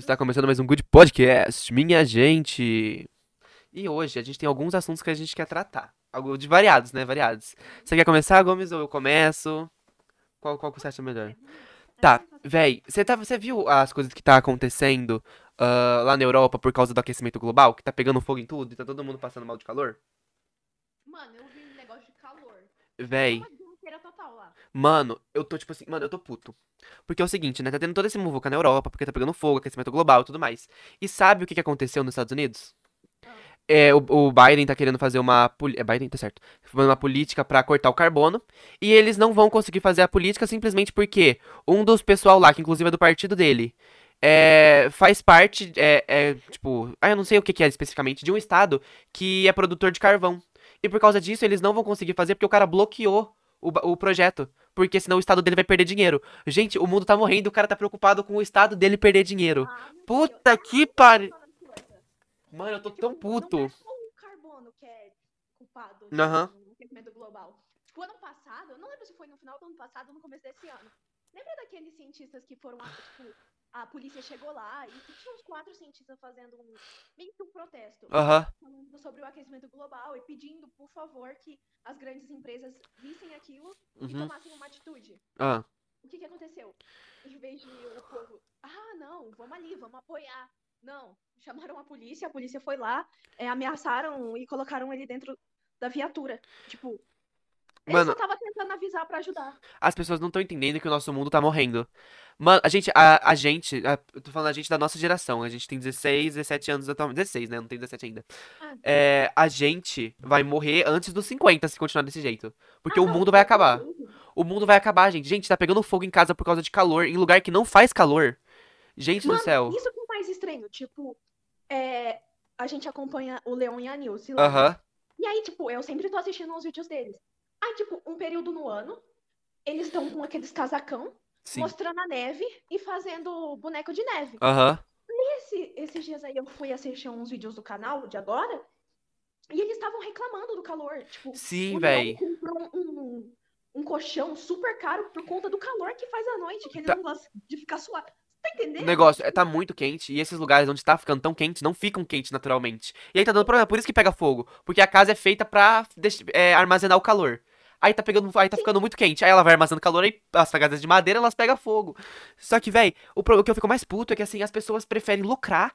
Está começando mais um Good Podcast, minha gente. E hoje a gente tem alguns assuntos que a gente quer tratar. Algo de variados, né? Variados. Você quer começar, Gomes, ou eu começo? Qual, qual que você acha melhor? Tá, véi, você tá, você viu as coisas que tá acontecendo ah, lá na Europa por causa do aquecimento global? Que tá pegando fogo em tudo e tá todo mundo passando mal de calor? Mano, eu vi um negócio de calor. Véi, Uma guerra total lá. Mano, eu tô tipo assim, mano, eu tô puto. Porque é o seguinte, né? Tá tendo todo esse muvuca na Europa, porque tá pegando fogo, aquecimento global e tudo mais. E sabe o que que aconteceu nos Estados Unidos? Ah. É, o, o Biden tá querendo fazer uma. É Biden, tá certo. Uma política pra cortar o carbono. E eles não vão conseguir fazer a política simplesmente porque um dos pessoal lá, que inclusive é do partido dele, é, faz parte, é, é, tipo, ah, eu não sei o que que é especificamente, de um estado que é produtor de carvão. E por causa disso, eles não vão conseguir fazer porque o cara bloqueou o, o projeto. Porque senão o estado dele vai perder dinheiro. Gente, o mundo tá morrendo, o cara tá preocupado com o estado dele perder dinheiro. Ah, Puta Deus. que pari... falando coisa. Mano, eu tô Tipo, tão Não é puto. só o carbono que é culpado Aham. aquecimento global. Tipo, ano passado, eu não lembro se foi no final do ano passado ou no começo desse ano. Lembra daqueles cientistas que foram, tipo, a polícia chegou lá e tinha uns quatro cientistas fazendo um, meio que um protesto. Aham. Sobre o aquecimento global e pedindo, por favor, que as grandes empresas vissem aquilo e Uhum. tomassem uma atitude. Ah. O que, que aconteceu? Em vez de o povo, ah, não, vamos ali, vamos apoiar. Não, chamaram a polícia, a polícia foi lá, é, ameaçaram e colocaram ele dentro da viatura. Tipo, Mano, só tava tentando avisar pra ajudar. as pessoas não estão entendendo que o nosso mundo tá morrendo. Mano, a gente, a, a gente, a- eu tô falando a gente da nossa geração, a gente tem 16, 17 anos atualmente, 16, né? Não tem 17 ainda. Ah, É, a gente vai morrer antes dos 50 se continuar desse jeito. Porque ah, o não, mundo vai acabar. O mundo vai acabar, gente. Gente, tá pegando fogo em casa por causa de calor, em lugar que não faz calor. Gente do Mano, céu. isso que é mais estranho. Tipo, é, a gente acompanha o Leon e a Nilce lá. né? Aham. E aí, tipo, eu sempre tô assistindo os vídeos deles. Aí, tipo, um período no ano, eles estão com aqueles casacão, Sim. mostrando a neve e fazendo boneco de neve. Aham. Esse- esses dias aí eu fui assistir uns vídeos do canal de agora, e eles estavam reclamando do calor. Tipo, Sim, o véi. comprou um, um colchão super caro por conta do calor que faz à noite, que ele Tá. não gosta de ficar suado. Você tá O entendendo? negócio é, tá muito quente e esses lugares onde tá ficando tão quente não ficam quentes naturalmente. E aí tá dando problema, por isso que pega fogo. Porque a casa é feita pra é, armazenar o calor. Aí tá pegando, aí tá ficando muito quente. Aí ela vai armazenando calor, aí as casas de madeira elas pegam fogo. Só que, véi, o, o que eu fico mais puto é que assim, as pessoas preferem lucrar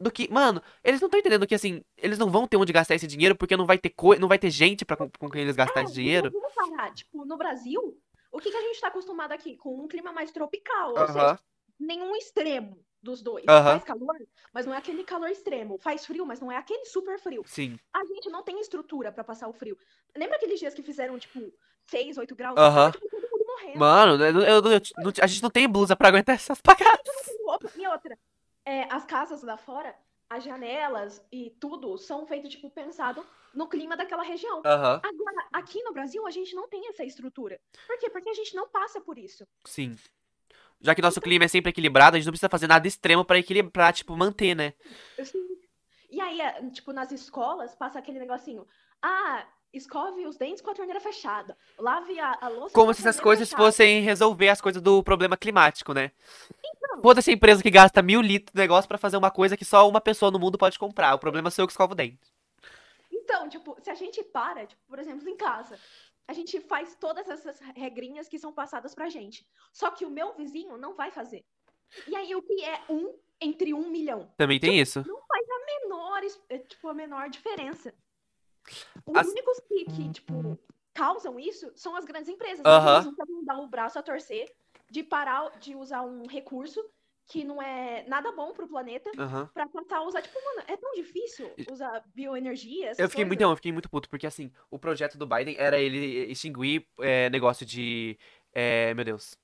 do que. Mano, eles não estão entendendo que assim, eles não vão ter onde gastar esse dinheiro porque não vai ter coi- não vai ter gente pra com, com quem eles gastar esse É, dinheiro. Vamos parar. Tipo, no Brasil, o que, que a gente tá acostumado aqui? Com um clima mais tropical, ou seja, nenhum extremo dos dois. Faz calor, mas não é aquele calor extremo. Faz frio, mas não é aquele super frio. Sim. A gente não tem estrutura pra passar o frio. Lembra aqueles dias que fizeram, tipo, 6, 8 graus? Aham. Tava, tipo, todo mundo morrendo. Mano, eu, eu- eu- a gente não tem blusa pra aguentar essas pagadas. E outra, é, as casas lá fora, as janelas e tudo são feitos, tipo, pensado no clima daquela região. Aham. Agora, aqui no Brasil, a gente não tem essa estrutura. Por quê? Porque a gente não passa por isso. Sim. Já que nosso clima é sempre equilibrado, a gente não precisa fazer nada extremo pra equilibrar, tipo, manter, né? E aí, é, tipo, nas escolas, passa aquele negocinho. Ah, escove os dentes com a torneira fechada. Lave a, a louça com Como se essas coisas fechada. fossem resolver as coisas do problema climático, né? Então, Foda-se a empresa que gasta mil litros de negócio pra fazer uma coisa que só uma pessoa no mundo pode comprar. O problema sou eu que escovo o dente. então, tipo, se a gente para, tipo, por exemplo, em casa, a gente faz todas essas regrinhas que são passadas pra gente. Só que o meu vizinho não vai fazer. E aí, o que é um entre um milhão? Também tem isso. Não faz a menor, é, tipo, a menor diferença. Os As- únicos que, que, tipo, causam isso são as grandes empresas. Eles nunca vão dar o braço a torcer de parar de usar um recurso que não é nada bom pro planeta Aham. pra tentar usar. Tipo, mano, é tão difícil usar bioenergia. Eu fiquei muito, coisas. eu fiquei muito puto, porque assim, o projeto do Biden era ele extinguir é, negócio de. é, meu Deus.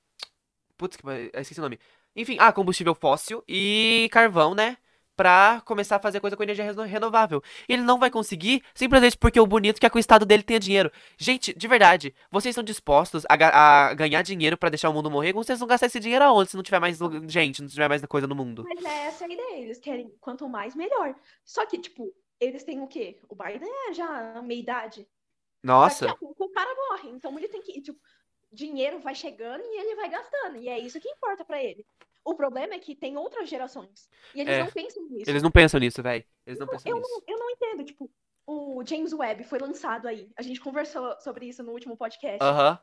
Putz, que, esqueci o nome. Enfim, ah, combustível fóssil e carvão, né? Pra começar a fazer coisa com energia reno- renovável. Ele não vai conseguir simplesmente porque o bonito quer que o estado dele tenha dinheiro. Gente, de verdade, vocês estão dispostos a, ga- a ganhar dinheiro pra deixar o mundo morrer? Como vocês vão gastar esse dinheiro aonde se não tiver mais gente, não tiver mais coisa no mundo? Mas é essa a ideia. Eles querem quanto mais, melhor. Só que, tipo, eles têm o quê? O Biden é já meia idade. Nossa. Daqui a pouco o cara morre. Então ele tem que, tipo, dinheiro vai chegando e ele vai gastando. E é isso que importa pra ele. O problema é que tem outras gerações. E eles É. não pensam nisso. Eles não pensam nisso, velho. Eles não pensam eu, nisso. não, eu não entendo, tipo, o James Webb foi lançado aí. A gente conversou sobre isso no último podcast. Aham.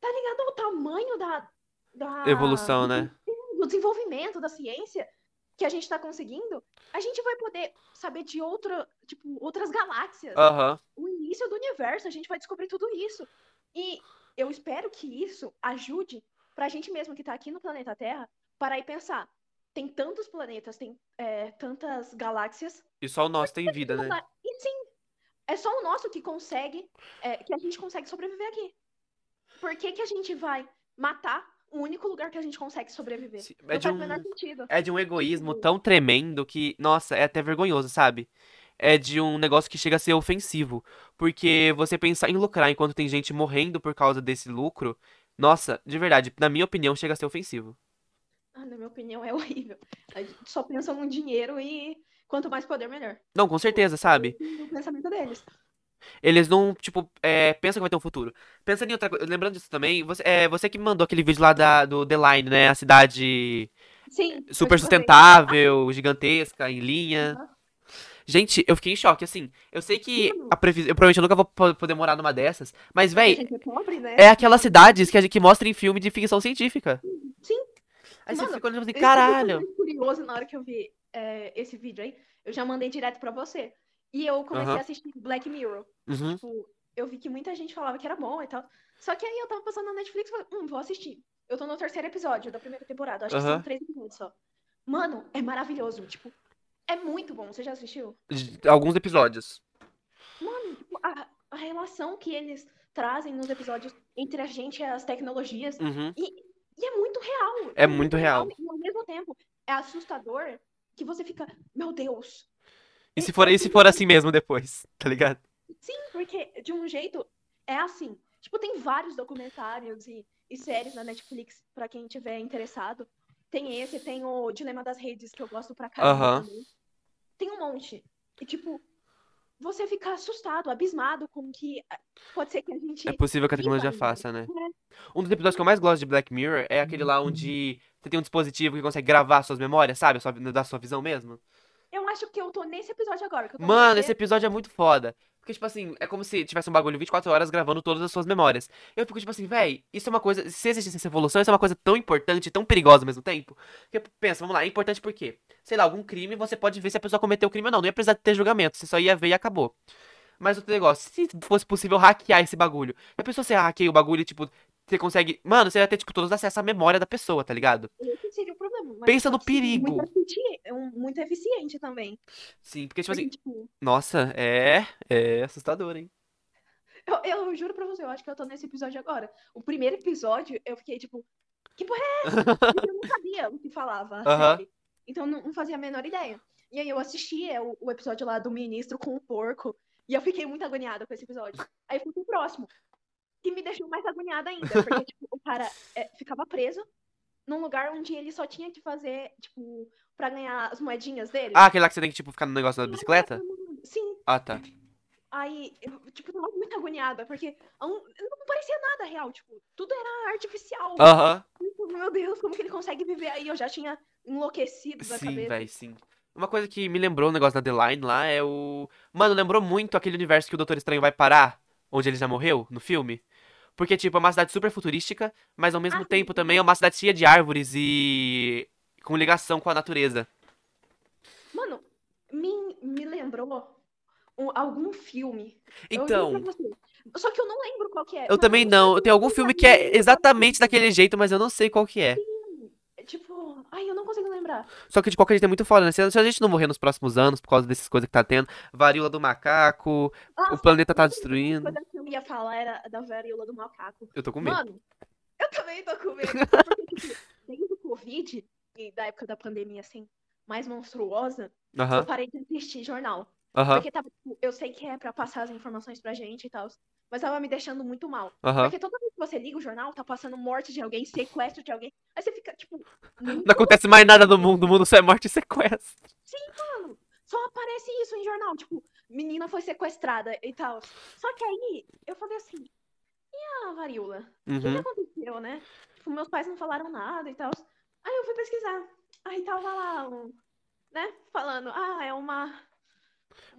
Tá ligado o tamanho da, da Evolução, né? do desenvolvimento da ciência que a gente tá conseguindo? A gente vai poder saber de outra, tipo, outras galáxias. Aham. O início do universo, a gente vai descobrir tudo isso. E eu espero que isso ajude pra gente mesmo que tá aqui no planeta Terra parar e pensar. Tem tantos planetas, tem é, tantas galáxias. E só o nosso tem vida, né? E sim, é só o nosso que consegue, é, que a gente consegue sobreviver aqui. Por que, que a gente vai matar o único lugar que a gente consegue sobreviver? Sim, É de um, é de um egoísmo tão tremendo que, nossa, é até vergonhoso, sabe? É de um negócio que chega a ser ofensivo. Porque você pensar em lucrar enquanto tem gente morrendo por causa desse lucro, nossa, de verdade, na minha opinião, chega a ser ofensivo. Ah, na minha opinião, é horrível. A gente só pensa no dinheiro e quanto mais poder, melhor. Não, com certeza, sabe? O pensamento deles. Eles não, tipo, é, pensam que vai ter um futuro. Pensando em outra coisa, lembrando disso também, você, é, você que me mandou aquele vídeo lá da, do The Line, né? A cidade Sim. super sustentável, gigantesca, em linha. Aham. Gente, eu fiquei em choque, assim. Eu sei que a previsão. Eu provavelmente eu nunca vou po- poder morar numa dessas, mas, véi, é pobre, né? é aquelas cidades que a gente que mostra em filme de ficção científica. Sim. Aí você Mano, fica olhando assim, Eu fiquei caralho. muito curioso na hora que eu vi é, esse vídeo aí. Eu já mandei direto pra você. E eu comecei Aham. a assistir Black Mirror. Uhum. Tipo, eu vi que muita gente falava que era bom e tal. Só que aí eu tava passando na Netflix e falei, hum, vou assistir. Eu tô no terceiro episódio da primeira temporada. Acho que Aham. são três episódios só. Mano, é maravilhoso. Tipo, é muito bom. Você já assistiu? Alguns episódios. Mano, a, a relação que eles trazem nos episódios entre a gente e as tecnologias. Uhum. E, e é muito real. É muito real. E ao mesmo tempo, é assustador que você fica, meu Deus. E se for, e se for assim mesmo depois, tá ligado? Sim, porque de um jeito é assim. Tipo, tem vários documentários e, e séries na Netflix pra quem tiver interessado. Tem esse, tem o Dilema das Redes, que eu gosto pra caramba também. Tem um monte. E, tipo, você fica assustado, abismado com que ah, pode ser que a gente. É possível que a tecnologia faça, né? É. Um dos episódios que eu mais gosto de Black Mirror é aquele lá onde você tem um dispositivo que consegue gravar suas memórias, sabe? Sua- da sua visão mesmo. Eu acho que eu tô nesse episódio agora. Mano, esse episódio é muito foda. Porque, tipo assim, é como se tivesse um bagulho 24 horas gravando todas as suas memórias. Eu fico, tipo assim, véi, isso é uma coisa. Se existisse essa evolução, isso é uma coisa tão importante, tão perigosa ao mesmo tempo. Porque, pensa, vamos lá, é importante por quê? Sei lá, algum crime, você pode ver se a pessoa cometeu o crime ou não. Não ia precisar ter julgamento, você só ia ver e acabou. Mas outro negócio, se fosse possível hackear esse bagulho, a pessoa você hackeia o bagulho e, tipo, você consegue. Mano, você ia ter, tipo, todos os acessos à memória da pessoa, tá ligado? Esse seria o problema. mas Pensa no perigo. Muito eficiente, muito eficiente também. Sim, porque, tipo assim, tipo, nossa, é. É assustador, hein? eu, eu juro pra você, eu acho que eu tô nesse episódio agora. O primeiro episódio, eu fiquei tipo, que porra é essa? Eu não sabia o que falava. Então não, não fazia a menor ideia. E aí eu assisti é, o, o episódio lá do ministro com o porco. E eu fiquei muito agoniada com esse episódio. Aí eu fui pro próximo. Que me deixou mais agoniada ainda. Porque, tipo, o cara é, ficava preso num lugar onde ele só tinha que fazer, tipo, pra ganhar as moedinhas dele. Ah, aquele lá que você tem que, tipo, ficar no negócio da bicicleta? Sim, Ah, tá. Aí, eu, tipo, tava muito agoniada, porque não, não parecia nada real, tipo, tudo era artificial. Aham. Tipo, Meu Deus, como que ele consegue viver aí? Eu já tinha enlouquecido da Sim, cabeça. véi, sim. Uma coisa que me lembrou o negócio da The Line lá é o. Mano, lembrou muito aquele universo que o Doutor Estranho vai parar, onde ele já morreu, no filme. Porque, tipo, é uma cidade super futurística, mas ao mesmo Ah, sim. tempo também é uma cidade cheia de árvores e. com ligação com a natureza. Mano, me, me lembrou um- algum filme. Então. Só que eu não lembro qual que é. eu Mano, também não. Tem algum filme que é exatamente daquele jeito, mas eu não sei qual que é. É Tipo, ai, eu não consigo lembrar. Só que de qualquer jeito é muito foda, né? Se se a gente não morrer nos próximos anos por causa dessas coisas que tá tendo, varíola do macaco, Ah, o planeta tá A destruindo. coisa que eu ia falar era da varíola do macaco. Eu tô com medo. Mano, eu também tô com medo. Porque, tipo, desde o Covid, e da época da pandemia, assim, mais monstruosa, eu Aham, parei de assistir jornal. Porque tava, tipo, eu sei que é pra passar as informações pra gente e tal, mas tava me deixando muito mal. Porque toda vez que você liga o jornal, tá passando morte de alguém, sequestro de alguém. Aí você fica, tipo, Não acontece mais nada no mundo, o mundo só é morte e sequestro. mano. Só aparece isso em jornal, tipo, menina foi sequestrada e tal. Só que aí eu falei assim, e a varíola? O que, que Uhum. aconteceu, né? Tipo, meus pais não falaram nada e tal. Aí eu fui pesquisar. Aí tava lá, um, né? Falando, ah, é uma.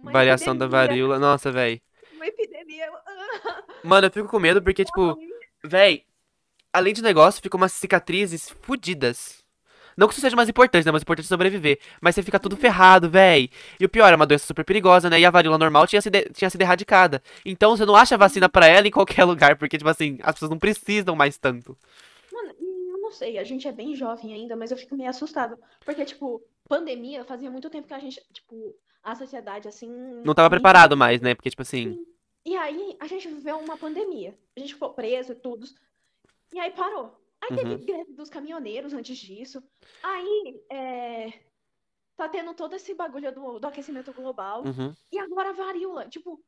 Uma Variação da epidemia. varíola. Nossa, véi. Uma epidemia. Mano, eu fico com medo porque, tipo, véi, além de negócio, ficam umas cicatrizes fudidas. Não que isso seja mais importante, né? Mais importante é sobreviver. Mas você fica tudo ferrado, véi. E o pior, é uma doença super perigosa, né? E a varíola normal tinha sido, tinha sido erradicada. Então você não acha vacina pra ela em qualquer lugar, porque, tipo assim, as pessoas não precisam mais tanto. Mano, eu não sei, a gente é bem jovem ainda, mas eu fico meio assustado. Porque, tipo, pandemia fazia muito tempo que a gente, tipo, a sociedade, assim. Não tava preparado mais, né? Porque, tipo assim. E aí, a gente viveu uma pandemia. A gente ficou preso e tudo. E aí parou. Aí teve Uhum. greve dos caminhoneiros antes disso. Aí, é, tá tendo todo esse bagulho do, do aquecimento global. Uhum. E agora a varíola. Tipo, o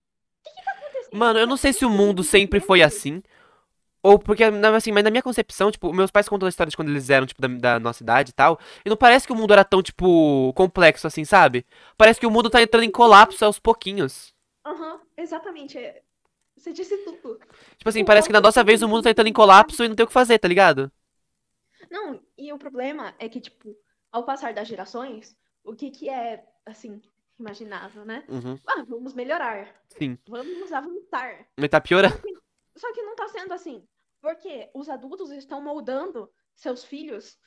que que tá acontecendo? Mano, eu não sei se o mundo sempre foi assim. Ou porque, assim, mas na minha concepção, tipo, meus pais contam a história de quando eles eram, tipo, da, da nossa idade e tal. E não parece que o mundo era tão, tipo, complexo assim, sabe? Parece que o mundo tá entrando em colapso aos pouquinhos. Aham, exatamente. É- Você disse tudo. Tipo assim, parece que na nossa vez o mundo tá entrando em colapso e não tem o que fazer, tá ligado? Não, e o problema é que, tipo, ao passar das gerações, o que que é, assim, imaginável, né? Uhum. Ah, vamos melhorar. Sim. Vamos avançar. Mas tá piorando. Só que não tá sendo assim. Porque os adultos estão moldando seus filhos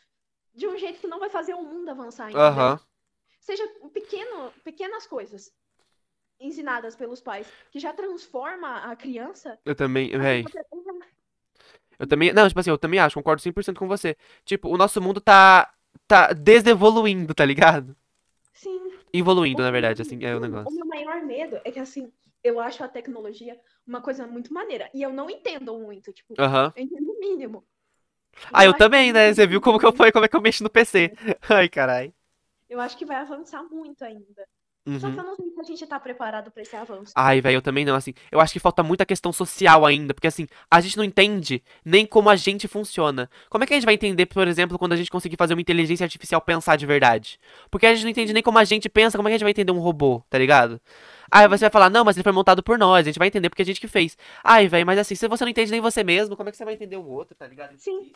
de um jeito que não vai fazer o mundo avançar? Aham. Seja pequeno, pequenas coisas ensinadas pelos pais, que já transforma a criança. Eu também, véi. Eu também. Não, tipo assim, eu também acho, concordo 100% com você. Tipo, o nosso mundo tá. Tá desevoluindo, tá ligado? Sim. Evoluindo, na verdade, assim, é o negócio. O meu maior medo é que, assim, eu acho a tecnologia uma coisa muito maneira. E eu não entendo muito, tipo, eu entendo o mínimo. Ah, eu acho também, que- né? Você viu como que eu foi, como é que eu mexo no PC. Ai, carai. Eu acho que vai avançar muito ainda. Só Uhum. que eu não sei se a gente tá preparado pra esse avanço. Ai, velho, eu também não, assim. Eu acho que falta muita questão social ainda, porque assim, a gente não entende nem como a gente funciona. Como é que a gente vai entender, por exemplo, quando a gente conseguir fazer uma inteligência artificial pensar de verdade? Porque a gente não entende nem como a gente pensa, como é que a gente vai entender um robô, tá ligado? Aí você vai falar, não, mas ele foi montado por nós, a gente vai entender porque a gente que fez. Ai, velho, mas assim, se você não entende nem você mesmo, como é que você vai entender o outro, tá ligado? Sim.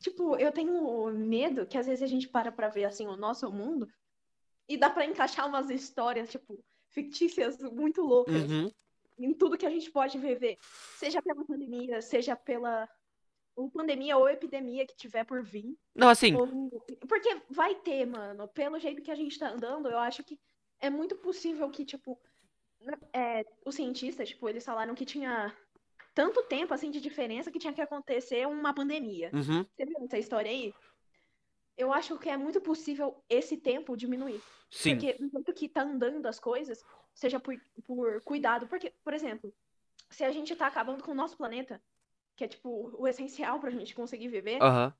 Tipo, eu tenho medo que às vezes a gente para pra ver, assim, o nosso mundo e dá pra encaixar umas histórias, tipo, fictícias muito loucas Uhum. em tudo que a gente pode viver. Seja pela pandemia, seja pela ou pandemia ou epidemia que tiver por vir. Não, assim, Ou- Porque vai ter, mano. Pelo jeito que a gente tá andando, eu acho que é muito possível que, tipo, né, é, os cientistas, tipo, eles falaram que tinha tanto tempo, assim, de diferença que tinha que acontecer uma pandemia. uhum. Você viu essa história aí? Eu acho que é muito possível esse tempo diminuir. Sim. Porque do jeito que tá andando as coisas, seja por, por cuidado. Porque, por exemplo, se a gente tá acabando com o nosso planeta, que é, tipo, o essencial pra gente conseguir viver, Aham.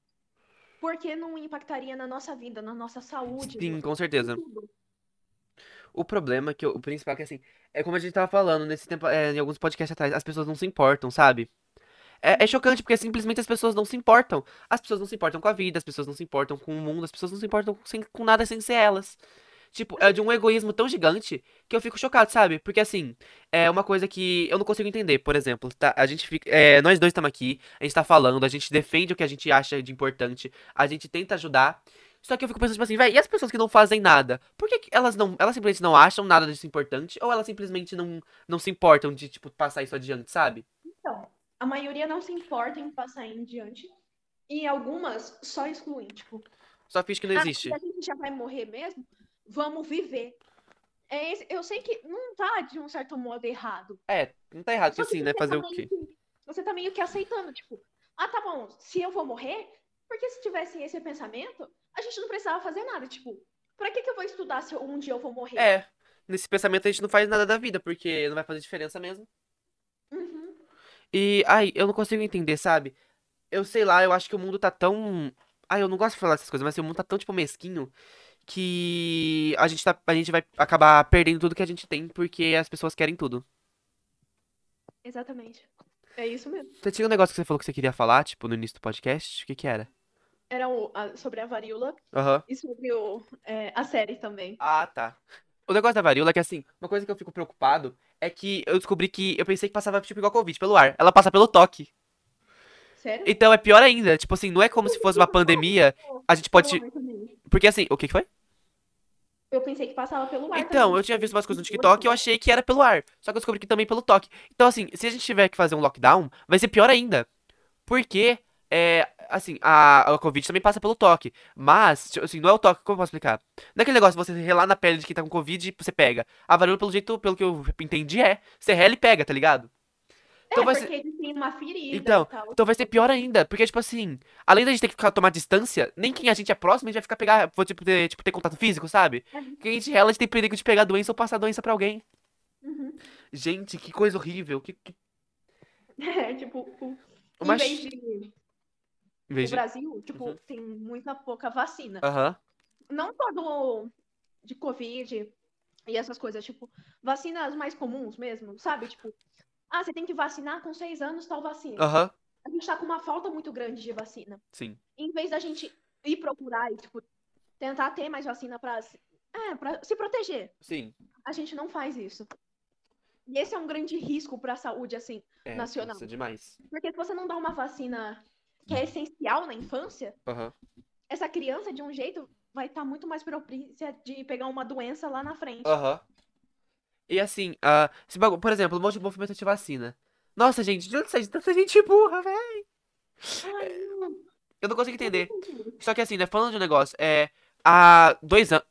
por que não impactaria na nossa vida, na nossa saúde? Sim, com certeza. tudo? O problema é que o principal é que assim, é como a gente tava falando nesse tempo, é, em alguns podcasts atrás, as pessoas não se importam, sabe? É, é chocante porque simplesmente as pessoas não se importam. As pessoas não se importam com a vida, as pessoas não se importam com o mundo, as pessoas não se importam sem- com nada sem ser elas. Tipo, é de um egoísmo tão gigante que eu fico chocado, sabe? Porque assim, é uma coisa que eu não consigo entender. Por exemplo, tá, a gente fica, é, nós dois estamos aqui, a gente tá falando, a gente defende o que a gente acha de importante, a gente tenta ajudar. Só que eu fico pensando, tipo assim, véi, e as pessoas que não fazem nada? Por que que elas não, elas simplesmente não acham nada disso importante? Ou elas simplesmente não, não se importam de, tipo, passar isso adiante, sabe? Então, a maioria não se importa em passar em diante. E algumas só excluem, tipo, Só finge que não ah, existe. se a gente já vai morrer mesmo, vamos viver. É esse- eu sei que não tá de um certo modo errado. É, não tá errado, assim, né? Fazer tá o quê? que- Você tá meio que aceitando, tipo, ah, tá bom, se eu vou morrer, porque se tivesse esse pensamento, a gente não precisava fazer nada. Tipo, pra que que eu vou estudar se um dia eu vou morrer? É, nesse pensamento a gente não faz nada da vida, porque não vai fazer diferença mesmo. Uhum. E, ai, eu não consigo entender, sabe? Eu sei lá, eu acho que o mundo tá tão. Ai, eu não gosto de falar essas coisas, mas assim, o mundo tá tão, tipo, mesquinho que a gente tá, a gente vai acabar perdendo tudo que a gente tem porque as pessoas querem tudo. Exatamente. É isso mesmo. Você tinha um negócio que você falou que você queria falar, tipo, no início do podcast? O que que era? Era o- a- sobre a varíola Aham. e sobre o, é, a série também. Ah, tá. O negócio da varíola é que, assim, uma coisa que eu fico preocupado é que eu descobri que eu pensei que passava, tipo, igual Covid, pelo ar. Ela passa pelo toque. Sério? Então é pior ainda. Tipo assim, não é como se fosse uma pandemia. A gente pode. Porque assim, o que que foi? Eu pensei que passava pelo ar Então, também. eu tinha visto umas coisas no TikTok e eu achei que era pelo ar. Só que eu descobri que também pelo toque. Então, assim, se a gente tiver que fazer um lockdown, vai ser pior ainda. Porque, é, assim, a, a Covid também passa pelo toque. Mas, assim, não é o toque, como eu posso explicar? Não é aquele negócio de você relar na pele de quem tá com Covid e você pega. A varíola, pelo jeito, pelo que eu entendi, é. Você rela e pega, tá ligado? É, Então vai porque ser. eles têm uma ferida Então, então vai ser pior ainda. Porque, tipo assim, além da gente ter que ficar tomar distância, nem quem a gente é próximo, a gente vai ficar pegar. Vou, tipo, ter, tipo, ter contato físico, sabe? Uhum. Que a gente rela, a gente tem perigo de pegar doença ou passar doença pra alguém. Uhum. Gente, que coisa horrível. Que, que... É, tipo, o- em vez de Vez o Brasil, tipo, Uhum. tem muita pouca vacina. Aham. Não todo de Covid e essas coisas, tipo, vacinas mais comuns mesmo, sabe? Tipo, ah, você tem que vacinar com seis anos tal vacina. Aham. A gente tá com uma falta muito grande de vacina. Sim. Em vez da gente ir procurar e, tipo, tentar ter mais vacina pra, se- é, pra se proteger, Sim. a gente não faz isso. E esse é um grande risco pra saúde, assim. É, Nacional. Isso é demais. Porque se você não dá uma vacina que é essencial na infância, Aham. essa criança, de um jeito, vai estar muito mais propícia de pegar uma doença lá na frente. Aham. E assim, bagu- por exemplo, um monte de movimento anti-vacina. Nossa, gente, de onde sai tanta gente burra? Ai, não. Eu não consigo entender. Só que assim, né, falando de um negócio, é. Há dois anos.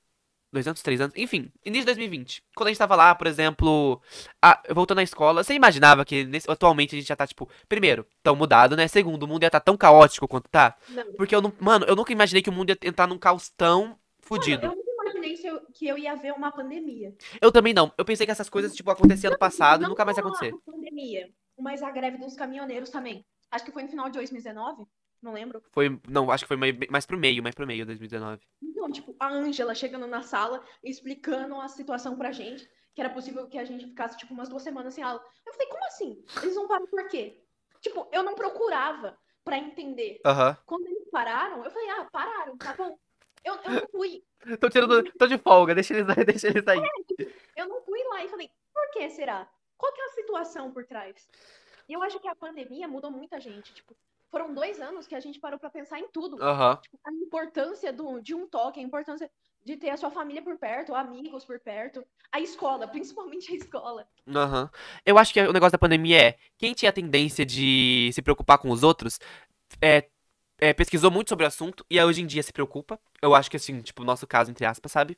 Dois anos, três anos, enfim, início de 2020. Quando a gente tava lá, por exemplo, ah, voltando à escola, você imaginava que nesse- atualmente a gente já tá, tipo, primeiro, tão mudado, né? Segundo, o mundo ia estar tão caótico quanto tá. Não. Porque eu não. Mano, eu nunca imaginei que o mundo ia entrar num caos tão fudido. Eu nunca imaginei se eu- que eu ia ver uma pandemia. Eu também não. Eu pensei que essas coisas, tipo, aconteciam no passado e Não nunca mais ia acontecer. a pandemia, mas a greve dos caminhoneiros também. Acho que foi no final de 2019, não lembro. Foi. Não, acho que foi mais, pro meio, mais pro meio, 2019. Então, tipo, a Ângela chegando na sala, explicando a situação pra gente, que era possível que a gente ficasse, tipo, umas duas semanas sem aula. Eu falei, como assim? Eles não param por quê? Tipo, eu não procurava pra entender. Aham. Quando eles pararam, eu falei, ah, pararam, tá bom. Eu, eu não fui, Tô tirando. Tô de folga, deixa eles, deixa eles aí. eu não fui lá e falei, por que será? Qual que é a situação por trás? E eu acho que a pandemia mudou muita gente. Tipo, foram dois anos que a gente parou pra pensar em tudo. Aham. Tipo, a importância do, de um toque, a importância de ter a sua família por perto, amigos por perto, a escola, principalmente a escola. Aham. Eu acho que o negócio da pandemia é. Quem tinha a tendência de se preocupar com os outros é, é, pesquisou muito sobre o assunto e hoje em dia se preocupa. Eu acho que assim, tipo, o nosso caso, entre aspas, sabe?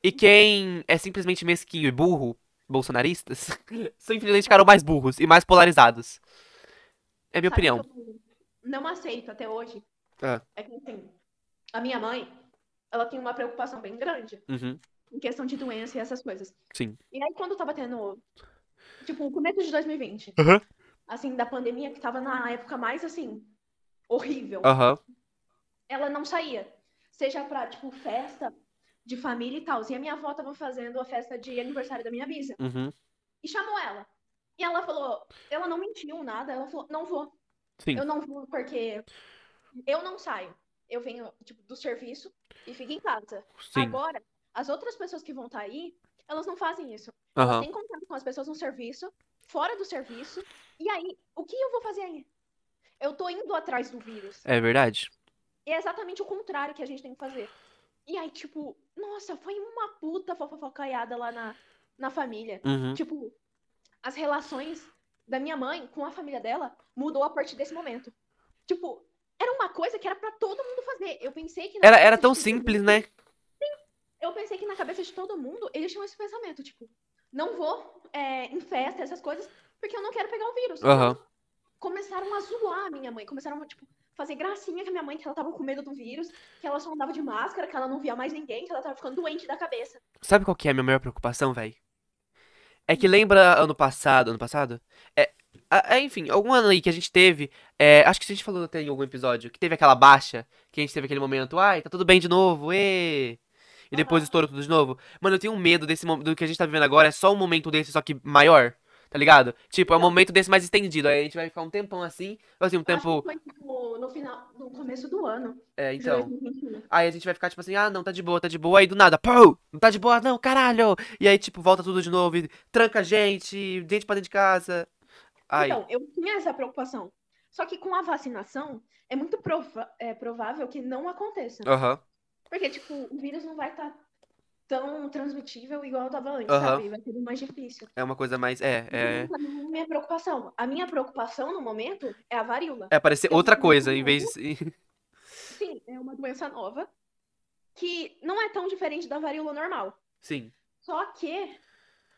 E quem é simplesmente mesquinho e burro, bolsonaristas, simplesmente ficaram mais burros e mais polarizados. É a minha Sabe opinião. eu não aceito até hoje. Ah. É que, assim, a minha mãe, ela tem uma preocupação bem grande Uhum. em questão de doença e essas coisas. Sim. E aí, quando tava tendo, tipo, o começo de 2020, Aham. assim, da pandemia, que tava na época mais, assim, horrível, Aham. ela não saía. Seja pra, tipo, festa de família e tal. E a minha avó tava fazendo a festa de aniversário da minha bisa. Uhum. E chamou ela. E ela falou, ela não mentiu nada, ela falou, não vou. Sim. Eu não vou porque eu não saio. Eu venho, tipo, do serviço e fico em casa. Sim. Agora, as outras pessoas que vão estar aí, elas não fazem isso. Elas Aham. têm contato com as pessoas no serviço, fora do serviço. E aí, o que eu vou fazer aí? Eu tô indo atrás do vírus. É verdade. E é exatamente o contrário que a gente tem que fazer. E aí, tipo, nossa, foi uma puta fofocaiada lá na, na família. Uhum. Tipo, as relações da minha mãe com a família dela mudou a partir desse momento. Tipo, era uma coisa que era pra todo mundo fazer. Eu pensei que Era, era tão simples, mundo- né? Eu pensei que na cabeça de todo mundo eles tinham esse pensamento, tipo, não vou é, em festa, essas coisas, porque eu não quero pegar o vírus. Aham. Começaram a zoar a minha mãe, começaram a, tipo, fazer gracinha com a minha mãe, que ela tava com medo do vírus, que ela só andava de máscara, que ela não via mais ninguém, que ela tava ficando doente da cabeça. Sabe qual que é a minha maior preocupação, velho? É que lembra ano passado, ano passado? É, é, enfim, algum ano aí que a gente teve, é, acho que a gente falou até em algum episódio, que teve aquela baixa, que a gente teve aquele momento, ai, tá tudo bem de novo, ê! E depois estourou tudo de novo. Mano, eu tenho medo desse do que a gente tá vivendo agora, é só um momento desse, só que maior, tá ligado? Tipo, é um momento desse mais estendido, aí a gente vai ficar um tempão assim, assim, um tempo, foi, tipo, no final, no começo do ano, é, então... 2021. Aí a gente vai ficar tipo assim, ah, não, tá de boa, tá de boa. Aí do nada, pô, não tá de boa, não, caralho. E aí, tipo, volta tudo de novo e tranca a gente, gente pra dentro de casa. Ai, Então, eu tinha essa preocupação. Só que com a vacinação, é muito prova é, provável que não aconteça. Aham. Porque, tipo, o vírus não vai estar tão transmitível igual tava antes, Aham. sabe? Vai ser mais difícil. É uma coisa mais. É, é. É a minha preocupação. A minha preocupação no momento é a varíola. É parecer Que é uma outra coisa, em vez de. Sim, é uma doença nova que não é tão diferente da varíola normal. Sim. Só que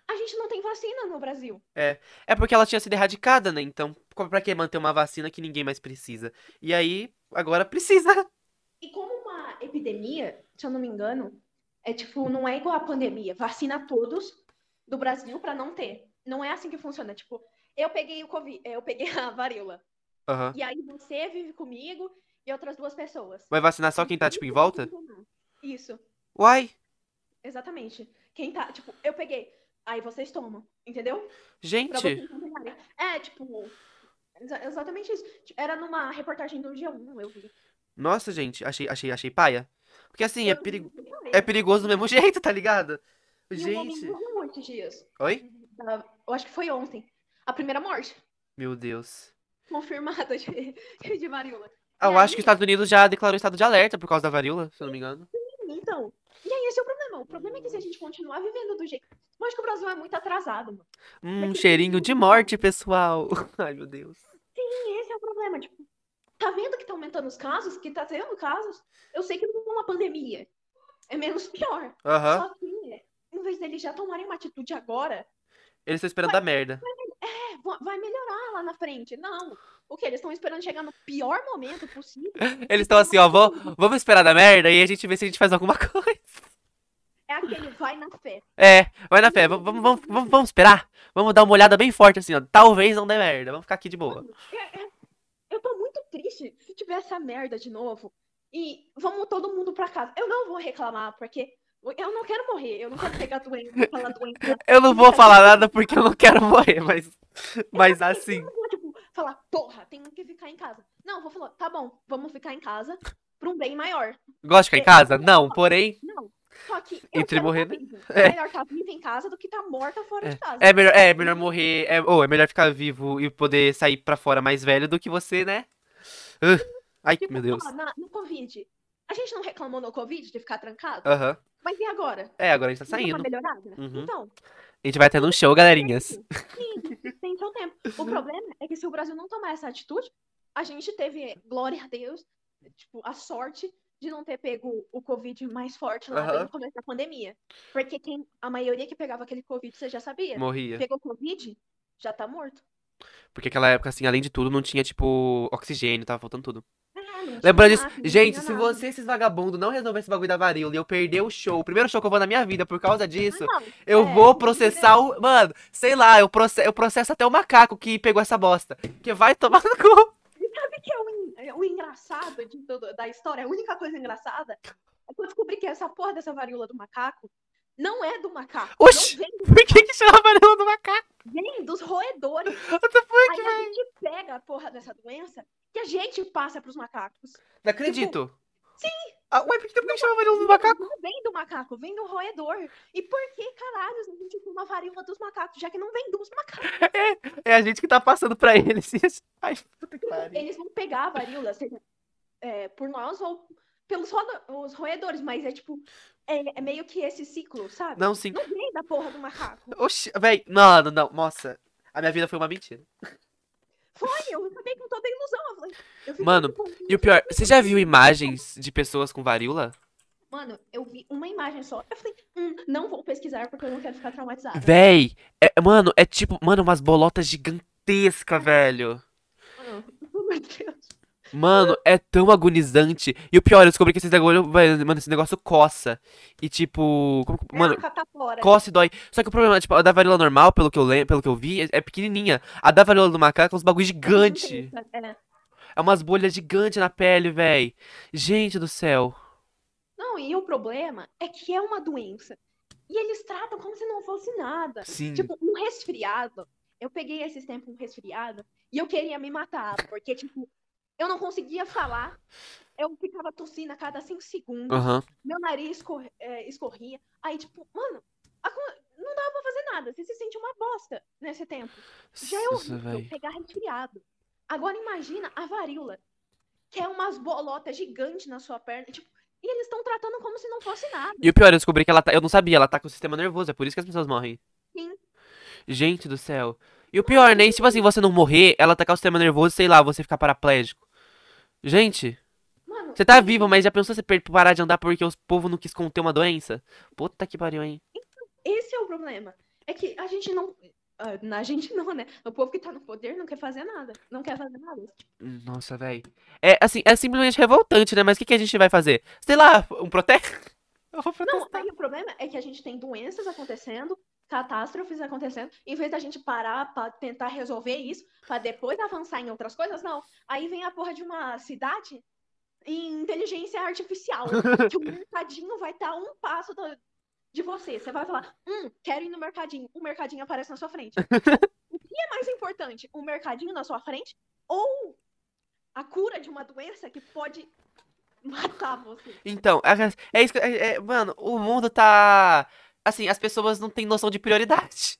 a gente não tem vacina no Brasil. É porque ela tinha sido erradicada, né? Então, pra que manter uma vacina que ninguém mais precisa? E aí, agora precisa. E como uma epidemia, se eu não me engano, é tipo, não é igual a pandemia, vacina todos do Brasil pra não ter. Não é assim que funciona. Tipo, eu peguei o Covid, eu peguei a varíola. Aham. E aí você vive comigo e outras duas pessoas. Vai vacinar só quem tá, tipo, em volta? Isso, Uai, exatamente. Quem tá, tipo, eu peguei. Aí vocês tomam, entendeu? Gente. vocês. É, tipo, exa- exatamente isso. Era numa reportagem do G1, eu vi. Nossa, gente, achei, achei, achei paia. Porque assim, é, Eu peri- vi, é perigoso do mesmo jeito, tá ligado? E um Gente. morreu esses dias. Oi? Da- Eu acho que foi ontem. A primeira morte Meu Deus. confirmada de, de varíola. Ah, eu acho que os Estados Unidos já declarou estado de alerta por causa da varíola, se eu não me engano. Então, e aí esse é o problema. O problema é que se a gente continuar vivendo do jeito. Eu acho que o Brasil é muito atrasado, mano. Hum, Porque- cheirinho de morte, pessoal. Ai, meu Deus. E esse é o problema. Tipo, tá vendo que tá aumentando os casos? Que tá tendo casos? Eu sei que não é uma pandemia. É menos pior. Aham. Só que, em vez deles já tomarem uma atitude agora, Eles estão esperando dar merda. é, va- vai melhorar lá na frente. Não. O que? Eles estão esperando chegar no pior momento possível. Eles estão assim, ó, "Vó- vamos esperar dar merda e a gente vê se a gente faz alguma coisa. É aquele vai na fé. É, vai na fé, vamos, vamos, vamos, vamos esperar. Vamos dar uma olhada bem forte assim, ó. Talvez não dê merda, vamos ficar aqui de boa. É, é, triste se tiver essa merda de novo. E vamos todo mundo pra casa. Eu não vou reclamar, porque eu não quero morrer. Eu não quero pegar doença, falar doença. Eu não vou falar nada porque eu não quero morrer, mas, mas assim. Eu não vou, tipo, falar, porra, tenho que ficar em casa. Não, eu vou falar, tá bom, vamos ficar em casa pra um bem maior. Gosta de ficar em casa? Não, porém, Não. Só que eu Entre morrer, tá né? vivo. É. É melhor estar vivo em casa do que estar morta fora de casa. é melhor, é melhor morrer, é, ou é melhor ficar vivo e poder sair pra fora mais velho do que você, né? Uh, ai, Tipo, meu Deus. ó, na- no Covid. A gente não reclamou no Covid de ficar trancado? Aham. Mas e agora? É, agora a gente tá saindo. melhorada? Uhum. Então, A gente vai até num show, galerinhas. Sim, tem seu tempo. O problema é que se o Brasil não tomar essa atitude, a gente teve, glória a Deus, tipo, a sorte de não ter pego o Covid mais forte lá no começo da pandemia. Porque quem, a maioria que pegava aquele Covid, você já sabia. Morria. Pegou Covid, já tá morto. Porque aquela época, assim, além de tudo, não tinha, tipo, oxigênio, tava faltando tudo. Tinha Lembrando disso, gente, se você, esses vagabundos, não resolver esse bagulho da varíola e eu perder o show, o primeiro show que eu vou na minha vida por causa disso, não. eu é, vou processar o. Mano, sei lá, eu processo, eu processo até o macaco que pegou essa bosta. Que vai tomar no cu. Sabe que é o, é o engraçado de da história? A única coisa engraçada é que eu descobri que essa porra dessa varíola do macaco não é do macaco. Oxi! Vem, Por que que chama varíola do macaco? vem dos roedores. What the fuck, Aí a gente pega a porra dessa doença e a gente passa pros macacos. Não acredito. sim. Ah, ué, por que que chama varíola do macaco? Não vem do macaco, vem do roedor. E por que caralho a gente uma varíola dos macacos, já que não vem dos macacos? É a gente que tá passando pra eles. Ai, puta que pariu. Eles vão pegar a varíola, seja é, por nós ou pelos os roedores, mas é tipo, é, é meio que esse ciclo, sabe? Não, sim. Não vem da porra do macaco. Oxi, véi, mano, não, nossa. A minha vida foi uma mentira. Foi, eu acabei com toda a ilusão. Eu Mano, E o pior, você já viu imagens de pessoas com varíola? Mano, eu vi uma imagem só. Eu falei, hum, não vou pesquisar porque eu não quero ficar traumatizada. Véi, é- mano, é tipo, mano, umas bolotas gigantescas, velho. Mano, oh, meu Deus. Mano, é tão agonizante. E o pior, eu descobri que esse negócio, mano, esse negócio coça. E tipo, como É mano, coça e dói. Só que o problema, tipo, a da varíola normal, pelo que eu lembro, pelo que eu vi, é, é pequenininha. A da varíola do macaco é uns bagulho gigante. É. É umas bolhas gigantes na pele, véi. Gente do céu. Não, e o problema é que é uma doença. E eles tratam como se não fosse nada. Sim. Tipo, um resfriado. Eu peguei esses tempos um resfriado e eu queria me matar, porque, tipo, eu não conseguia falar. Eu ficava tossindo a cada cinco segundos. Aham. Meu nariz escor- é, escorria. Aí, tipo, mano, não dava pra fazer nada. Você se sente uma bosta nesse tempo. Já é Nossa, horrível pegar resfriado. Agora imagina a varíola, que é umas bolotas gigantes na sua perna. Tipo, e eles estão tratando como se não fosse nada. E o pior, eu descobri que ela tá. Eu não sabia, ela tá com o sistema nervoso, é por isso que as pessoas morrem. Sim. Gente do céu. E o pior, né? E, tipo assim, você não morrer, ela tá com o sistema nervoso, sei lá, você ficar paraplégico. Gente, Mano, você tá vivo, mas já pensou você parar de andar porque os povo não quis conter uma doença? Puta que pariu, hein? esse é o problema. É que a gente não. ah, A gente não, né? O povo que tá no poder não quer fazer nada. Não quer fazer nada. Nossa, velho. É assim, é simplesmente revoltante, né? Mas o que, que a gente vai fazer? Sei lá, um protesto? Eu vou Não, aí o problema é que a gente tem doenças acontecendo, catástrofes acontecendo, em vez da gente parar pra tentar resolver isso, pra depois avançar em outras coisas, não. Aí vem a porra de uma cidade em inteligência artificial, que o mercadinho vai estar a um passo do- de você. Você vai falar, hum, quero ir no mercadinho. O mercadinho aparece na sua frente. o que é mais importante? O mercadinho na sua frente ou a cura de uma doença que pode matar você? Então, é, é isso que. é- é- mano, o mundo tá. Assim, as pessoas não têm noção de prioridade.